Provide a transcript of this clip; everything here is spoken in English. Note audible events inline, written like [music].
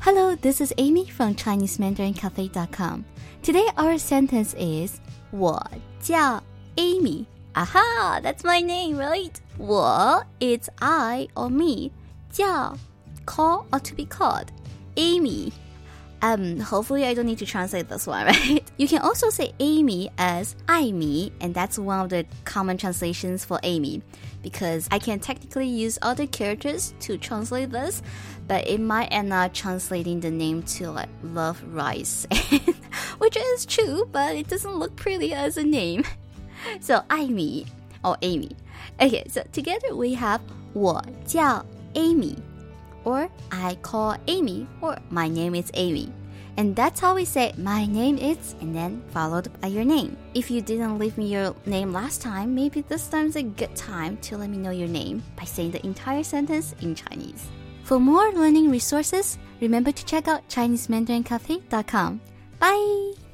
Hello, this is Amy from ChineseMandarinCafe.com. Today our sentence is 我叫 Amy. Aha, that's my name, right? 我 it's I or me. 叫 call or to be called. Amy. um, hopefully I don't need to translate this one, [laughs] right? You can also say Amy as Amy, and that's one of the common translations for Amy, because I can technically use other characters to translate this, but it might end up translating the name to like love rice, [laughs] which is true, but it doesn't look pretty as a name. [laughs] So Amy or Amy. Okay, so together we have 我叫 Amy or I call Amy, or my name is Amy. And that's how we say my name is and then followed by your name. If you didn't leave me your name last time, maybe this time's a good time to let me know your name by saying the entire sentence in Chinese. For more learning resources, remember to check out ChineseMandarinCafe.com. Bye!